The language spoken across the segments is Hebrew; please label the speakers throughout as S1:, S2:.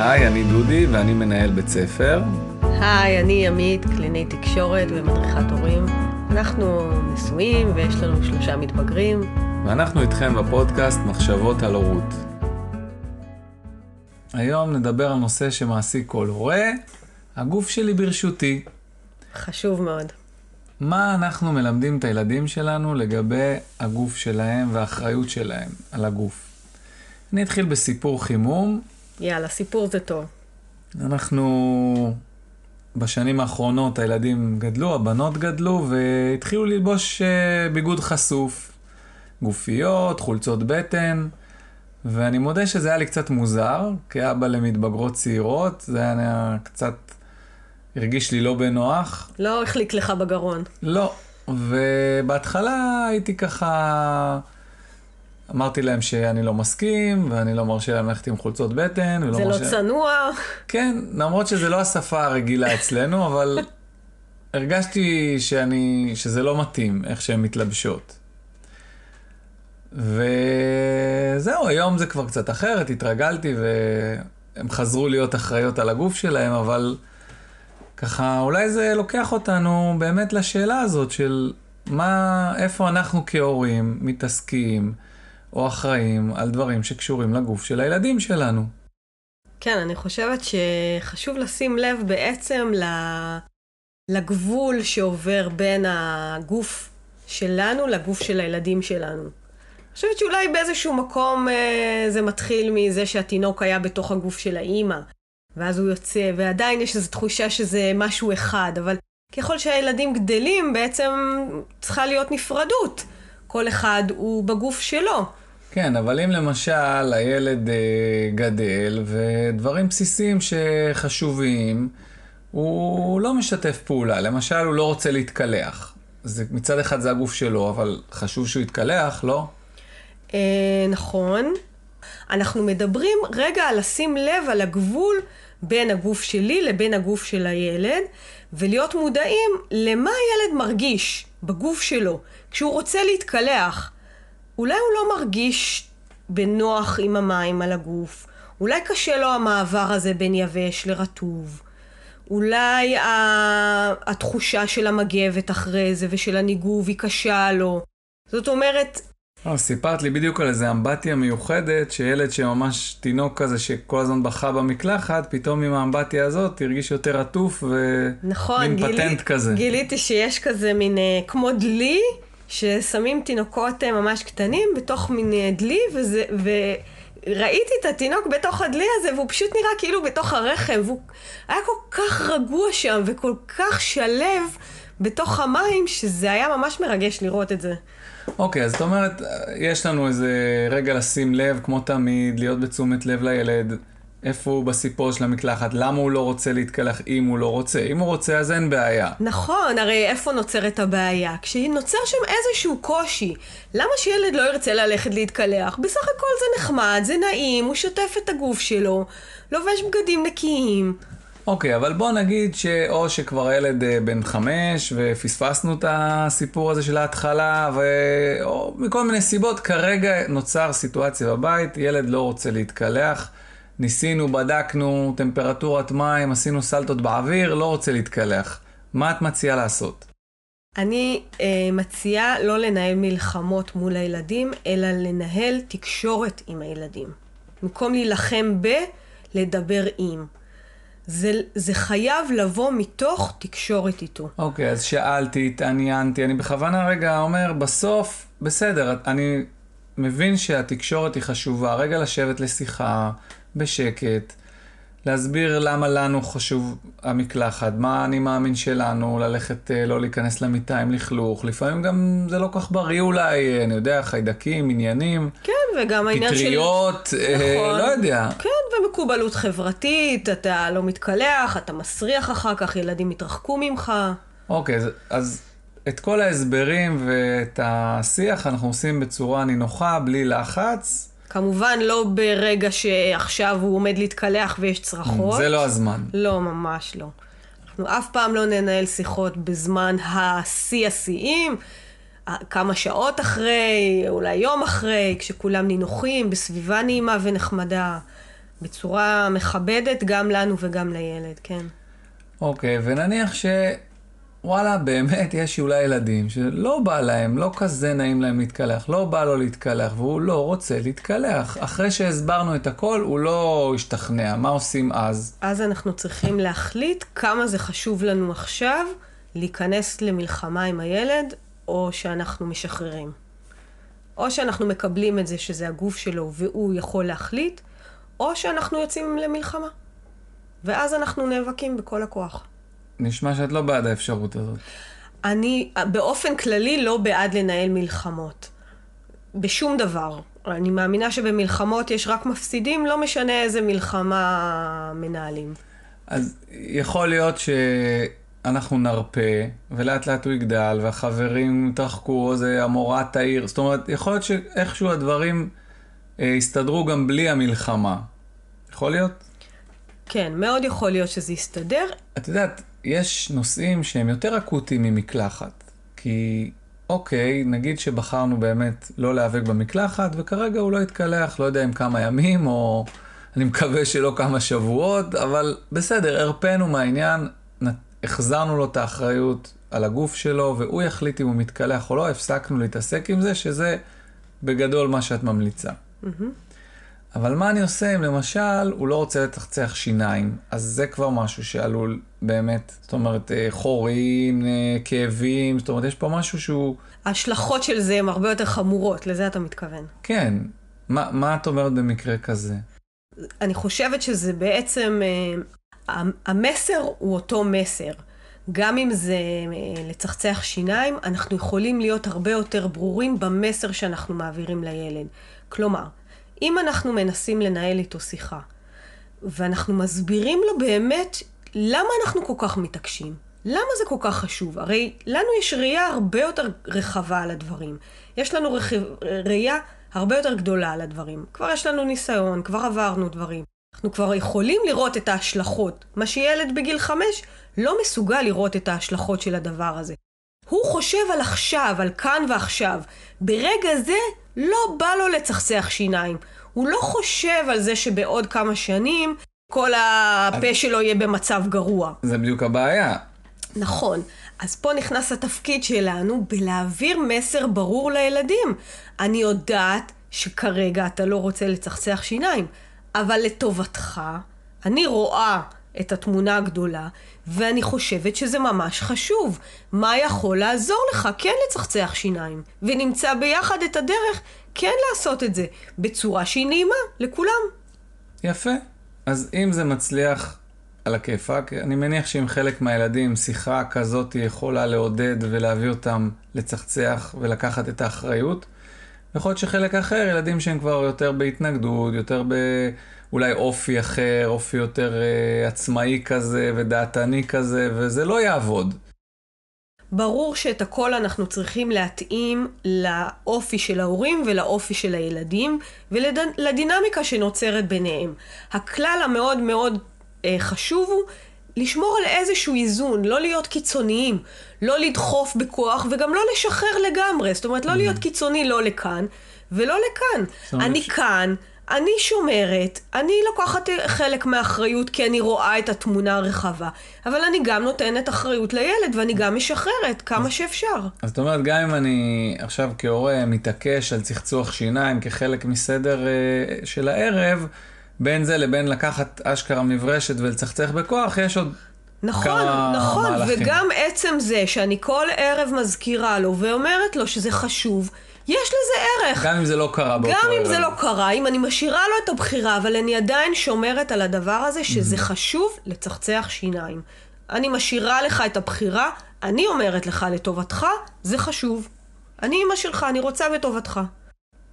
S1: היי, אני דודי ואני מנהל בית ספר.
S2: היי, אני ימית, קליני תקשורת ומדריכת הורים. אנחנו נשואים ויש לנו שלושה מתבגרים.
S1: ואנחנו איתכם בפודקאסט מחשבות על הורות. היום נדבר על נושא שמעסיק כל הורה, הגוף שלי ברשותי.
S2: חשוב מאוד.
S1: מה אנחנו מלמדים את הילדים שלנו לגבי הגוף שלהם והאחריות שלהם על הגוף? אני אתחיל בסיפור חימום.
S2: יאללה, סיפור זה טוב.
S1: אנחנו בשנים האחרונות הילדים גדלו, הבנות גדלו, והתחילו ללבוש אה, ביגוד חשוף. גופיות, חולצות בטן, ואני מודה שזה היה לי קצת מוזר, כאבא למתבגרות צעירות, זה היה קצת, הרגיש לי לא בנוח.
S2: לא החליק לך בגרון.
S1: לא, ובהתחלה הייתי ככה... אמרתי להם שאני לא מסכים, ואני לא מרשה להם ללכת עם חולצות בטן.
S2: זה לא
S1: מרשה...
S2: צנוע.
S1: כן, למרות שזה לא השפה הרגילה אצלנו, אבל הרגשתי שאני, שזה לא מתאים איך שהן מתלבשות. וזהו, היום זה כבר קצת אחרת, התרגלתי והם חזרו להיות אחראיות על הגוף שלהם, אבל ככה, אולי זה לוקח אותנו באמת לשאלה הזאת של מה, איפה אנחנו כהורים מתעסקים או אחראים על דברים שקשורים לגוף של הילדים שלנו.
S2: כן, אני חושבת שחשוב לשים לב בעצם לגבול שעובר בין הגוף שלנו לגוף של הילדים שלנו. אני חושבת שאולי באיזשהו מקום אה, זה מתחיל מזה שהתינוק היה בתוך הגוף של האימא, ואז הוא יוצא, ועדיין יש איזו תחושה שזה משהו אחד, אבל ככל שהילדים גדלים, בעצם צריכה להיות נפרדות. כל אחד הוא בגוף שלו.
S1: כן, אבל אם למשל הילד אה, גדל ודברים בסיסיים שחשובים, הוא לא משתף פעולה. למשל, הוא לא רוצה להתקלח. זה, מצד אחד זה הגוף שלו, אבל חשוב שהוא יתקלח, לא?
S2: אה, נכון. אנחנו מדברים רגע על לשים לב על הגבול בין הגוף שלי לבין הגוף של הילד, ולהיות מודעים למה הילד מרגיש בגוף שלו כשהוא רוצה להתקלח. אולי הוא לא מרגיש בנוח עם המים על הגוף, אולי קשה לו המעבר הזה בין יבש לרטוב, אולי התחושה של המגבת אחרי זה ושל הניגוב היא קשה לו. זאת אומרת,
S1: לא, סיפרת לי בדיוק על איזה אמבטיה מיוחדת, שילד שממש תינוק כזה שכל הזמן בכה במקלחת, פתאום עם האמבטיה הזאת הרגיש יותר עטוף ומין
S2: נכון,
S1: גילי, פטנט כזה.
S2: גיליתי שיש כזה מין אה, כמו דלי, ששמים תינוקות אה, ממש קטנים בתוך מין אה, דלי, וזה... ו... ראיתי את התינוק בתוך הדלי הזה, והוא פשוט נראה כאילו בתוך הרחם, והוא היה כל כך רגוע שם, וכל כך שלב בתוך המים, שזה היה ממש מרגש לראות את זה.
S1: אוקיי, okay, אז זאת אומרת, יש לנו איזה רגע לשים לב, כמו תמיד, להיות בתשומת לב לילד, איפה הוא בסיפור של המקלחת, למה הוא לא רוצה להתקלח אם הוא לא רוצה. אם הוא רוצה, אז אין בעיה.
S2: נכון, הרי איפה נוצרת הבעיה? כשנוצר שם איזשהו קושי, למה שילד לא ירצה ללכת להתקלח? בסך הכל זה נחמד, זה נעים, הוא שוטף את הגוף שלו, לובש בגדים נקיים.
S1: אוקיי, okay, אבל בוא נגיד שאו שכבר הילד אה, בן חמש ופספסנו את הסיפור הזה של ההתחלה, ו... או מכל מיני סיבות, כרגע נוצר סיטואציה בבית, ילד לא רוצה להתקלח, ניסינו, בדקנו, טמפרטורת מים, עשינו סלטות באוויר, לא רוצה להתקלח. מה את מציעה לעשות?
S2: אני אה, מציעה לא לנהל מלחמות מול הילדים, אלא לנהל תקשורת עם הילדים. במקום להילחם ב, לדבר עם. זה, זה חייב לבוא מתוך תקשורת איתו.
S1: אוקיי, okay, אז שאלתי, התעניינתי, אני בכוונה רגע אומר, בסוף, בסדר, אני מבין שהתקשורת היא חשובה, רגע לשבת לשיחה, בשקט, להסביר למה לנו חשוב המקלחת, מה אני מאמין שלנו, ללכת, אה, לא להיכנס למיטה עם לכלוך, לפעמים גם זה לא כך בריא אולי, אני יודע, חיידקים, עניינים.
S2: כן, וגם העניין
S1: של... פטריות, אה, נכון. לא יודע.
S2: כן, ומקובלות חברתית, אתה לא מתקלח, אתה מסריח אחר כך, ילדים יתרחקו ממך.
S1: אוקיי, אז, אז את כל ההסברים ואת השיח אנחנו עושים בצורה נינוחה, בלי לחץ.
S2: כמובן לא ברגע שעכשיו הוא עומד להתקלח ויש צרחות.
S1: זה לא הזמן.
S2: לא, ממש לא. אנחנו אף פעם לא ננהל שיחות בזמן השיא השיאים, כמה שעות אחרי, אולי יום אחרי, כשכולם נינוחים, בסביבה נעימה ונחמדה. בצורה מכבדת גם לנו וגם לילד, כן.
S1: אוקיי, ונניח ש... וואלה, באמת יש אולי ילדים שלא בא להם, לא כזה נעים להם להתקלח, לא בא לו להתקלח, והוא לא רוצה להתקלח. אחרי שהסברנו את הכל, הוא לא השתכנע. מה עושים אז?
S2: אז אנחנו צריכים להחליט כמה זה חשוב לנו עכשיו להיכנס למלחמה עם הילד, או שאנחנו משחררים. או שאנחנו מקבלים את זה שזה הגוף שלו והוא יכול להחליט, או שאנחנו יוצאים למלחמה. ואז אנחנו נאבקים בכל הכוח.
S1: נשמע שאת לא בעד האפשרות הזאת.
S2: אני באופן כללי לא בעד לנהל מלחמות. בשום דבר. אני מאמינה שבמלחמות יש רק מפסידים, לא משנה איזה מלחמה מנהלים.
S1: אז יכול להיות שאנחנו נרפה, ולאט לאט הוא יגדל, והחברים יתרחקו, או זה המורה תעיר. זאת אומרת, יכול להיות שאיכשהו הדברים אה, יסתדרו גם בלי המלחמה. יכול להיות?
S2: כן, מאוד יכול להיות שזה יסתדר.
S1: את יודעת, יש נושאים שהם יותר אקוטיים ממקלחת. כי, אוקיי, נגיד שבחרנו באמת לא להיאבק במקלחת, וכרגע הוא לא יתקלח, לא יודע אם כמה ימים, או אני מקווה שלא כמה שבועות, אבל בסדר, הרפאנו מהעניין, החזרנו לו את האחריות על הגוף שלו, והוא יחליט אם הוא מתקלח או לא, הפסקנו להתעסק עם זה, שזה בגדול מה שאת ממליצה. Mm-hmm. אבל מה אני עושה אם למשל הוא לא רוצה לצחצח שיניים, אז זה כבר משהו שעלול באמת, זאת אומרת אה, חורים, אה, כאבים, זאת אומרת יש פה משהו שהוא...
S2: ההשלכות של זה הן הרבה יותר חמורות, לזה אתה מתכוון.
S1: כן. מה, מה את אומרת במקרה כזה?
S2: אני חושבת שזה בעצם, אה, המסר הוא אותו מסר. גם אם זה לצחצח שיניים, אנחנו יכולים להיות הרבה יותר ברורים במסר שאנחנו מעבירים לילד. כלומר, אם אנחנו מנסים לנהל איתו שיחה, ואנחנו מסבירים לו באמת למה אנחנו כל כך מתעקשים, למה זה כל כך חשוב? הרי לנו יש ראייה הרבה יותר רחבה על הדברים. יש לנו רכיב, ראייה הרבה יותר גדולה על הדברים. כבר יש לנו ניסיון, כבר עברנו דברים. אנחנו כבר יכולים לראות את ההשלכות, מה שילד בגיל חמש לא מסוגל לראות את ההשלכות של הדבר הזה. הוא חושב על עכשיו, על כאן ועכשיו. ברגע זה לא בא לו לצחצח שיניים. הוא לא חושב על זה שבעוד כמה שנים כל הפה אז... שלו יהיה במצב גרוע.
S1: זה בדיוק הבעיה.
S2: נכון. אז פה נכנס התפקיד שלנו בלהעביר מסר ברור לילדים. אני יודעת שכרגע אתה לא רוצה לצחצח שיניים, אבל לטובתך, אני רואה את התמונה הגדולה, ואני חושבת שזה ממש חשוב. מה יכול לעזור לך כן לצחצח שיניים? ונמצא ביחד את הדרך כן לעשות את זה, בצורה שהיא נעימה לכולם.
S1: יפה. אז אם זה מצליח על הכיפאק, אני מניח שאם חלק מהילדים שיחה כזאת יכולה לעודד ולהביא אותם לצחצח ולקחת את האחריות, יכול להיות שחלק אחר, ילדים שהם כבר יותר בהתנגדות, יותר ב... אולי אופי אחר, אופי יותר uh, עצמאי כזה ודעתני כזה, וזה לא יעבוד.
S2: ברור שאת הכל אנחנו צריכים להתאים לאופי של ההורים ולאופי של הילדים ולדינמיקה שנוצרת ביניהם. הכלל המאוד מאוד אה, חשוב הוא לשמור על איזשהו איזון, לא להיות קיצוניים, לא לדחוף בכוח וגם לא לשחרר לגמרי. זאת אומרת, לא להיות mm-hmm. קיצוני לא לכאן ולא לכאן. אני כאן, אני שומרת, אני לוקחת חלק מהאחריות כי אני רואה את התמונה הרחבה, אבל אני גם נותנת אחריות לילד ואני גם משחררת כמה שאפשר.
S1: אז זאת אומרת, גם אם אני עכשיו כהורה מתעקש על צחצוח שיניים כחלק מסדר uh, של הערב, בין זה לבין לקחת אשכרה מברשת ולצחצח בכוח, יש עוד
S2: נכון, כמה נכון, מהלכים. וגם עצם זה שאני כל ערב מזכירה לו ואומרת לו שזה חשוב. יש לזה ערך.
S1: גם אם זה לא קרה באותו
S2: ערב. גם אם זה לא קרה, אם אני משאירה לו את הבחירה, אבל אני עדיין שומרת על הדבר הזה שזה mm-hmm. חשוב לצחצח שיניים. אני משאירה לך את הבחירה, אני אומרת לך לטובתך, זה חשוב. אני אימא שלך, אני רוצה בטובתך.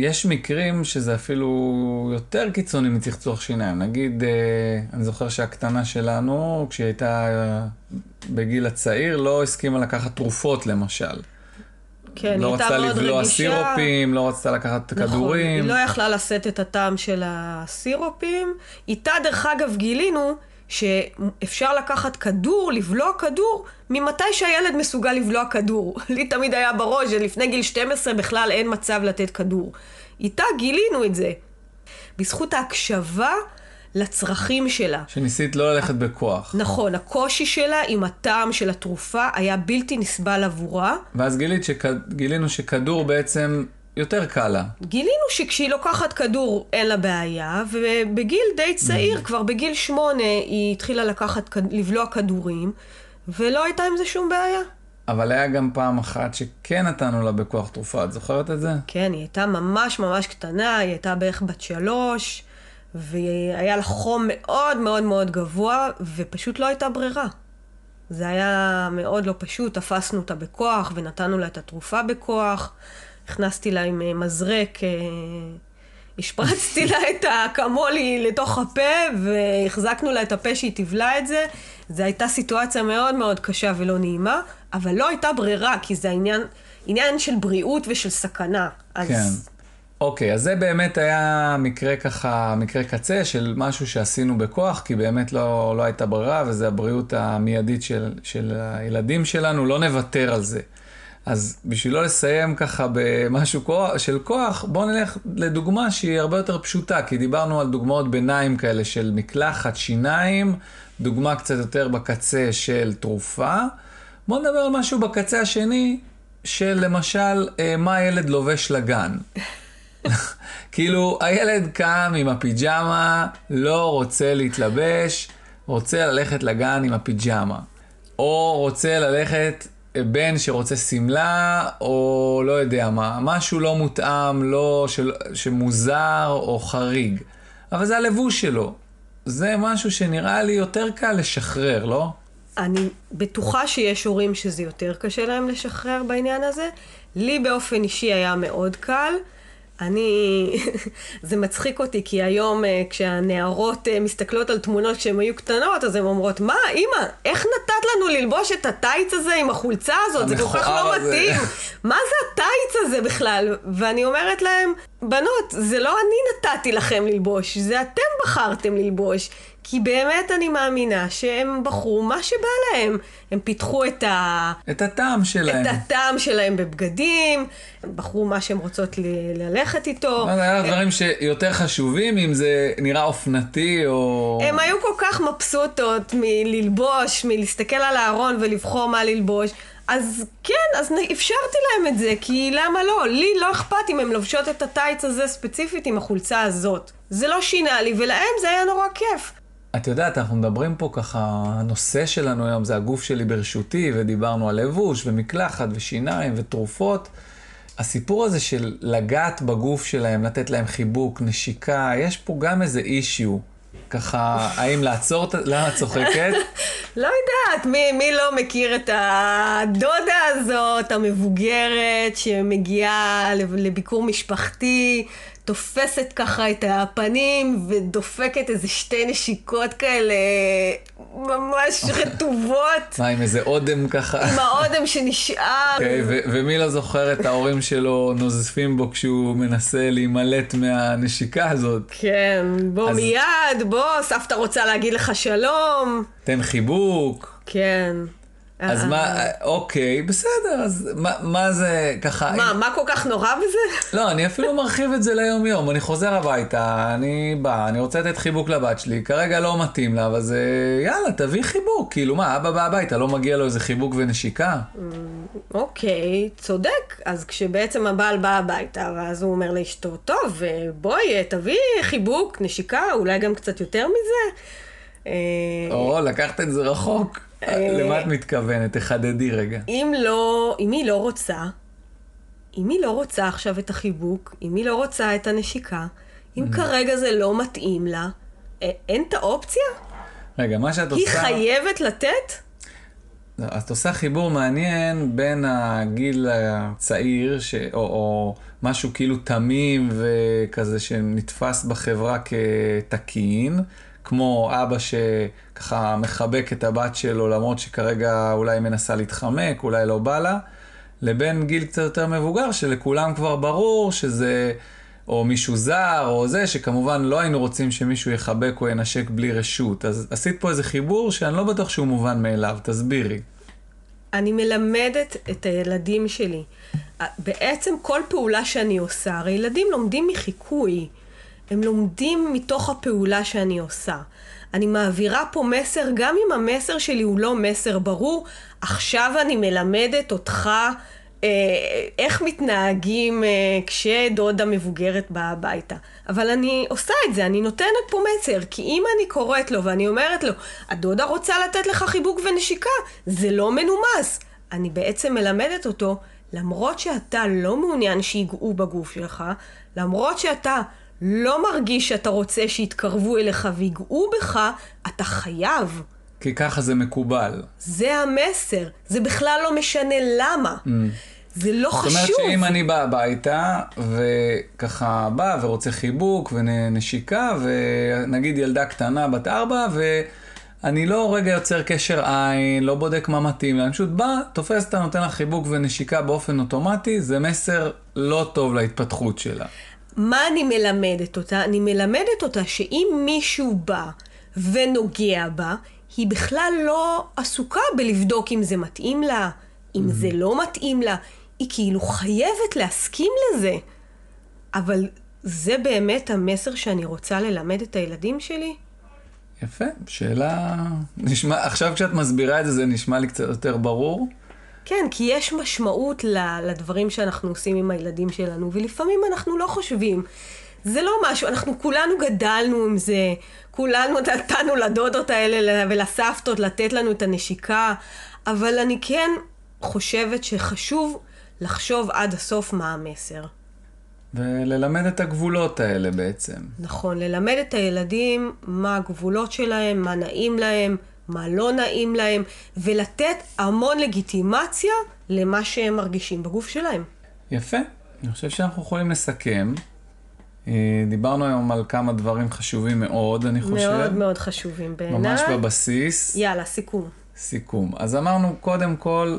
S1: יש מקרים שזה אפילו יותר קיצוני מצחצוח שיניים. נגיד, אה, אני זוכר שהקטנה שלנו, כשהיא הייתה אה, בגיל הצעיר, לא הסכימה לקחת תרופות למשל.
S2: כן,
S1: לא. לא רצתה לבלוע סירופים, לא רצתה לקחת נכון, כדורים.
S2: היא לא יכלה לשאת את הטעם של הסירופים. איתה, דרך אגב, גילינו שאפשר לקחת כדור, לבלוע כדור, ממתי שהילד מסוגל לבלוע כדור. לי תמיד היה בראש שלפני גיל 12 בכלל אין מצב לתת כדור. איתה גילינו את זה. בזכות ההקשבה לצרכים שלה.
S1: שניסית לא ללכת בכוח.
S2: נכון, הקושי שלה עם הטעם של התרופה היה בלתי נסבל עבורה.
S1: ואז גילית שכ... גילינו שכדור בעצם יותר קל לה.
S2: גילינו שכשהיא לוקחת כדור אין לה בעיה, ובגיל די צעיר, mm. כבר בגיל שמונה, היא התחילה לקחת, לבלוע כדורים, ולא הייתה עם זה שום בעיה.
S1: אבל היה גם פעם אחת שכן נתנו לה בכוח תרופה, את זוכרת את זה?
S2: כן, היא הייתה ממש ממש קטנה, היא הייתה בערך בת שלוש, והיה לה חום מאוד מאוד מאוד גבוה, ופשוט לא הייתה ברירה. זה היה מאוד לא פשוט, תפסנו אותה בכוח ונתנו לה את התרופה בכוח. הכנסתי לה עם אה, מזרק, אה, השפרצתי לה את האקמולי לתוך הפה והחזקנו לה את הפה שהיא תבלע את זה. זו הייתה סיטואציה מאוד מאוד קשה ולא נעימה, אבל לא הייתה ברירה, כי זה עניין, עניין של בריאות ושל סכנה.
S1: אז... כן. אוקיי, אז זה באמת היה מקרה ככה, מקרה קצה של משהו שעשינו בכוח, כי באמת לא, לא הייתה ברירה, וזה הבריאות המיידית של, של הילדים שלנו, לא נוותר על זה. אז בשביל לא לסיים ככה במשהו כוח, של כוח, בואו נלך לדוגמה שהיא הרבה יותר פשוטה, כי דיברנו על דוגמאות ביניים כאלה של מקלחת, שיניים, דוגמה קצת יותר בקצה של תרופה. בואו נדבר על משהו בקצה השני, של למשל, אה, מה הילד לובש לגן. כאילו, הילד קם עם הפיג'מה, לא רוצה להתלבש, רוצה ללכת לגן עם הפיג'מה. או רוצה ללכת בן שרוצה שמלה, או לא יודע מה, משהו לא מותאם, לא, של, שמוזר או חריג. אבל זה הלבוש שלו. זה משהו שנראה לי יותר קל לשחרר, לא?
S2: אני בטוחה שיש הורים שזה יותר קשה להם לשחרר בעניין הזה. לי באופן אישי היה מאוד קל. אני, זה מצחיק אותי, כי היום אה, כשהנערות אה, מסתכלות על תמונות כשהן היו קטנות, אז הן אומרות, מה, אימא, איך נתת לנו ללבוש את הטייץ הזה עם החולצה הזאת? זה כל כך לא הזה. מתאים. מה זה הטייץ הזה בכלל? ואני אומרת להם, בנות, זה לא אני נתתי לכם ללבוש, זה אתם בחרתם ללבוש. כי באמת אני מאמינה שהם בחרו מה שבא להם. הם פיתחו את ה...
S1: את הטעם שלהם.
S2: את הטעם שלהם בבגדים, הם בחרו מה שהם רוצות ל- ללכת איתו.
S1: זה היה דברים שיותר חשובים, אם זה נראה אופנתי או...
S2: הם היו כל כך מבסוטות מללבוש, מלהסתכל על הארון ולבחור מה ללבוש. אז כן, אז אפשרתי להם את זה, כי למה לא? לי לא אכפת אם הן לובשות את הטייץ הזה ספציפית עם החולצה הזאת. זה לא שינה לי, ולהם זה היה נורא כיף.
S1: את יודעת, אנחנו מדברים פה ככה, הנושא שלנו היום זה הגוף שלי ברשותי, ודיברנו על לבוש ומקלחת ושיניים ותרופות. הסיפור הזה של לגעת בגוף שלהם, לתת להם חיבוק, נשיקה, יש פה גם איזה אישיו. ככה, האם לעצור את... למה את צוחקת?
S2: לא יודעת, מי, מי לא מכיר את הדודה הזאת, המבוגרת, שמגיעה לביקור משפחתי, תופסת ככה את הפנים ודופקת איזה שתי נשיקות כאלה ממש רטובות.
S1: מה, עם איזה אודם ככה?
S2: עם האודם שנשאר.
S1: אוקיי, ומי לא זוכר את ההורים שלו נוזפים בו כשהוא מנסה להימלט מהנשיקה הזאת?
S2: כן, בוא אז... מיד, בוא, סבתא רוצה להגיד לך שלום.
S1: תן חיבוק.
S2: כן.
S1: אז מה, אה. אוקיי, בסדר, אז מה, מה זה ככה...
S2: מה, מה כל כך נורא בזה?
S1: לא, אני אפילו מרחיב את זה ליום-יום. אני חוזר הביתה, אני בא, אני רוצה לתת חיבוק לבת שלי, כרגע לא מתאים לה, אבל זה... יאללה, תביא חיבוק. כאילו, מה, אבא בא הביתה, לא מגיע לו איזה חיבוק ונשיקה? Mm,
S2: אוקיי, צודק. אז כשבעצם הבעל בא הביתה, ואז הוא אומר לאשתו, טוב, בואי, תביא חיבוק, נשיקה, אולי גם קצת יותר מזה.
S1: אה, או, לקחת את זה רחוק. למה את מתכוונת? תחדדי רגע.
S2: אם לא, אם היא לא רוצה, אם היא לא רוצה עכשיו את החיבוק, אם היא לא רוצה את הנשיקה, אם mm. כרגע זה לא מתאים לה, אין את האופציה?
S1: רגע, מה שאת
S2: עושה... היא חייבת לתת?
S1: לא, את עושה חיבור מעניין בין הגיל הצעיר, ש... או, או משהו כאילו תמים וכזה שנתפס בחברה כתקין, כמו אבא שככה מחבק את הבת שלו למרות שכרגע אולי מנסה להתחמק, אולי לא בא לה, לבין גיל קצת יותר מבוגר שלכולם כבר ברור שזה או מישהו זר או זה, שכמובן לא היינו רוצים שמישהו יחבק או ינשק בלי רשות. אז עשית פה איזה חיבור שאני לא בטוח שהוא מובן מאליו, תסבירי.
S2: אני מלמדת את הילדים שלי. בעצם כל פעולה שאני עושה, הרי ילדים לומדים מחיקוי. הם לומדים מתוך הפעולה שאני עושה. אני מעבירה פה מסר, גם אם המסר שלי הוא לא מסר ברור, עכשיו אני מלמדת אותך אה, איך מתנהגים אה, כשדודה מבוגרת באה הביתה. אבל אני עושה את זה, אני נותנת פה מסר, כי אם אני קוראת לו ואני אומרת לו, הדודה רוצה לתת לך חיבוק ונשיקה, זה לא מנומס. אני בעצם מלמדת אותו, למרות שאתה לא מעוניין שיגעו בגוף שלך, למרות שאתה לא מרגיש שאתה רוצה שיתקרבו אליך ויגעו בך, אתה חייב.
S1: כי ככה זה מקובל.
S2: זה המסר, זה בכלל לא משנה למה. Mm. זה לא חשוב.
S1: זאת אומרת שאם אני בא הביתה, וככה בא ורוצה חיבוק ונשיקה, ונגיד ילדה קטנה בת ארבע, ואני לא רגע יוצר קשר עין, לא בודק מה מתאים אני פשוט בא, תופס אותה, נותן לה חיבוק ונשיקה באופן אוטומטי, זה מסר לא טוב להתפתחות שלה.
S2: מה אני מלמדת אותה? אני מלמדת אותה שאם מישהו בא ונוגע בה, היא בכלל לא עסוקה בלבדוק אם זה מתאים לה, אם mm-hmm. זה לא מתאים לה. היא כאילו חייבת להסכים לזה. אבל זה באמת המסר שאני רוצה ללמד את הילדים שלי?
S1: יפה, שאלה... נשמע, עכשיו כשאת מסבירה את זה, זה נשמע לי קצת יותר ברור.
S2: כן, כי יש משמעות לדברים שאנחנו עושים עם הילדים שלנו, ולפעמים אנחנו לא חושבים. זה לא משהו, אנחנו כולנו גדלנו עם זה, כולנו נתנו לדודות האלה ולסבתות לתת לנו את הנשיקה, אבל אני כן חושבת שחשוב לחשוב עד הסוף מה המסר.
S1: וללמד את הגבולות האלה בעצם.
S2: נכון, ללמד את הילדים מה הגבולות שלהם, מה נעים להם, מה לא נעים להם, ולתת המון לגיטימציה למה שהם מרגישים בגוף שלהם.
S1: יפה. אני חושב שאנחנו יכולים לסכם. אה, דיברנו היום על כמה דברים חשובים מאוד, אני חושב.
S2: מאוד מאוד חשובים בעיניי.
S1: ממש בבסיס.
S2: יאללה, סיכום.
S1: סיכום. אז אמרנו, קודם כל,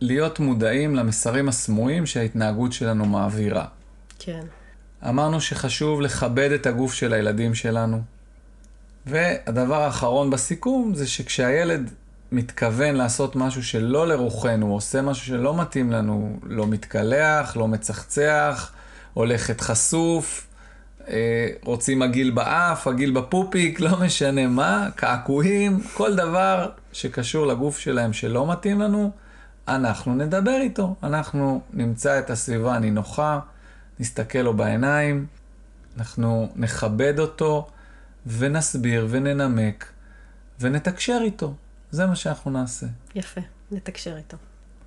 S1: להיות מודעים למסרים הסמויים שההתנהגות שלנו מעבירה.
S2: כן.
S1: אמרנו שחשוב לכבד את הגוף של הילדים שלנו. והדבר האחרון בסיכום זה שכשהילד מתכוון לעשות משהו שלא לרוחנו, עושה משהו שלא מתאים לנו, לא מתקלח, לא מצחצח, הולכת חשוף, אה, רוצים עגיל באף, עגיל בפופיק, לא משנה מה, קעקועים, כל דבר שקשור לגוף שלהם שלא מתאים לנו, אנחנו נדבר איתו. אנחנו נמצא את הסביבה הנינוחה, נסתכל לו בעיניים, אנחנו נכבד אותו ונסביר וננמק ונתקשר איתו. זה מה שאנחנו נעשה.
S2: יפה, נתקשר איתו.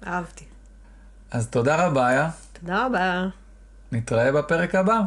S2: אהבתי.
S1: אז תודה רבה, יא.
S2: תודה רבה.
S1: נתראה בפרק הבא.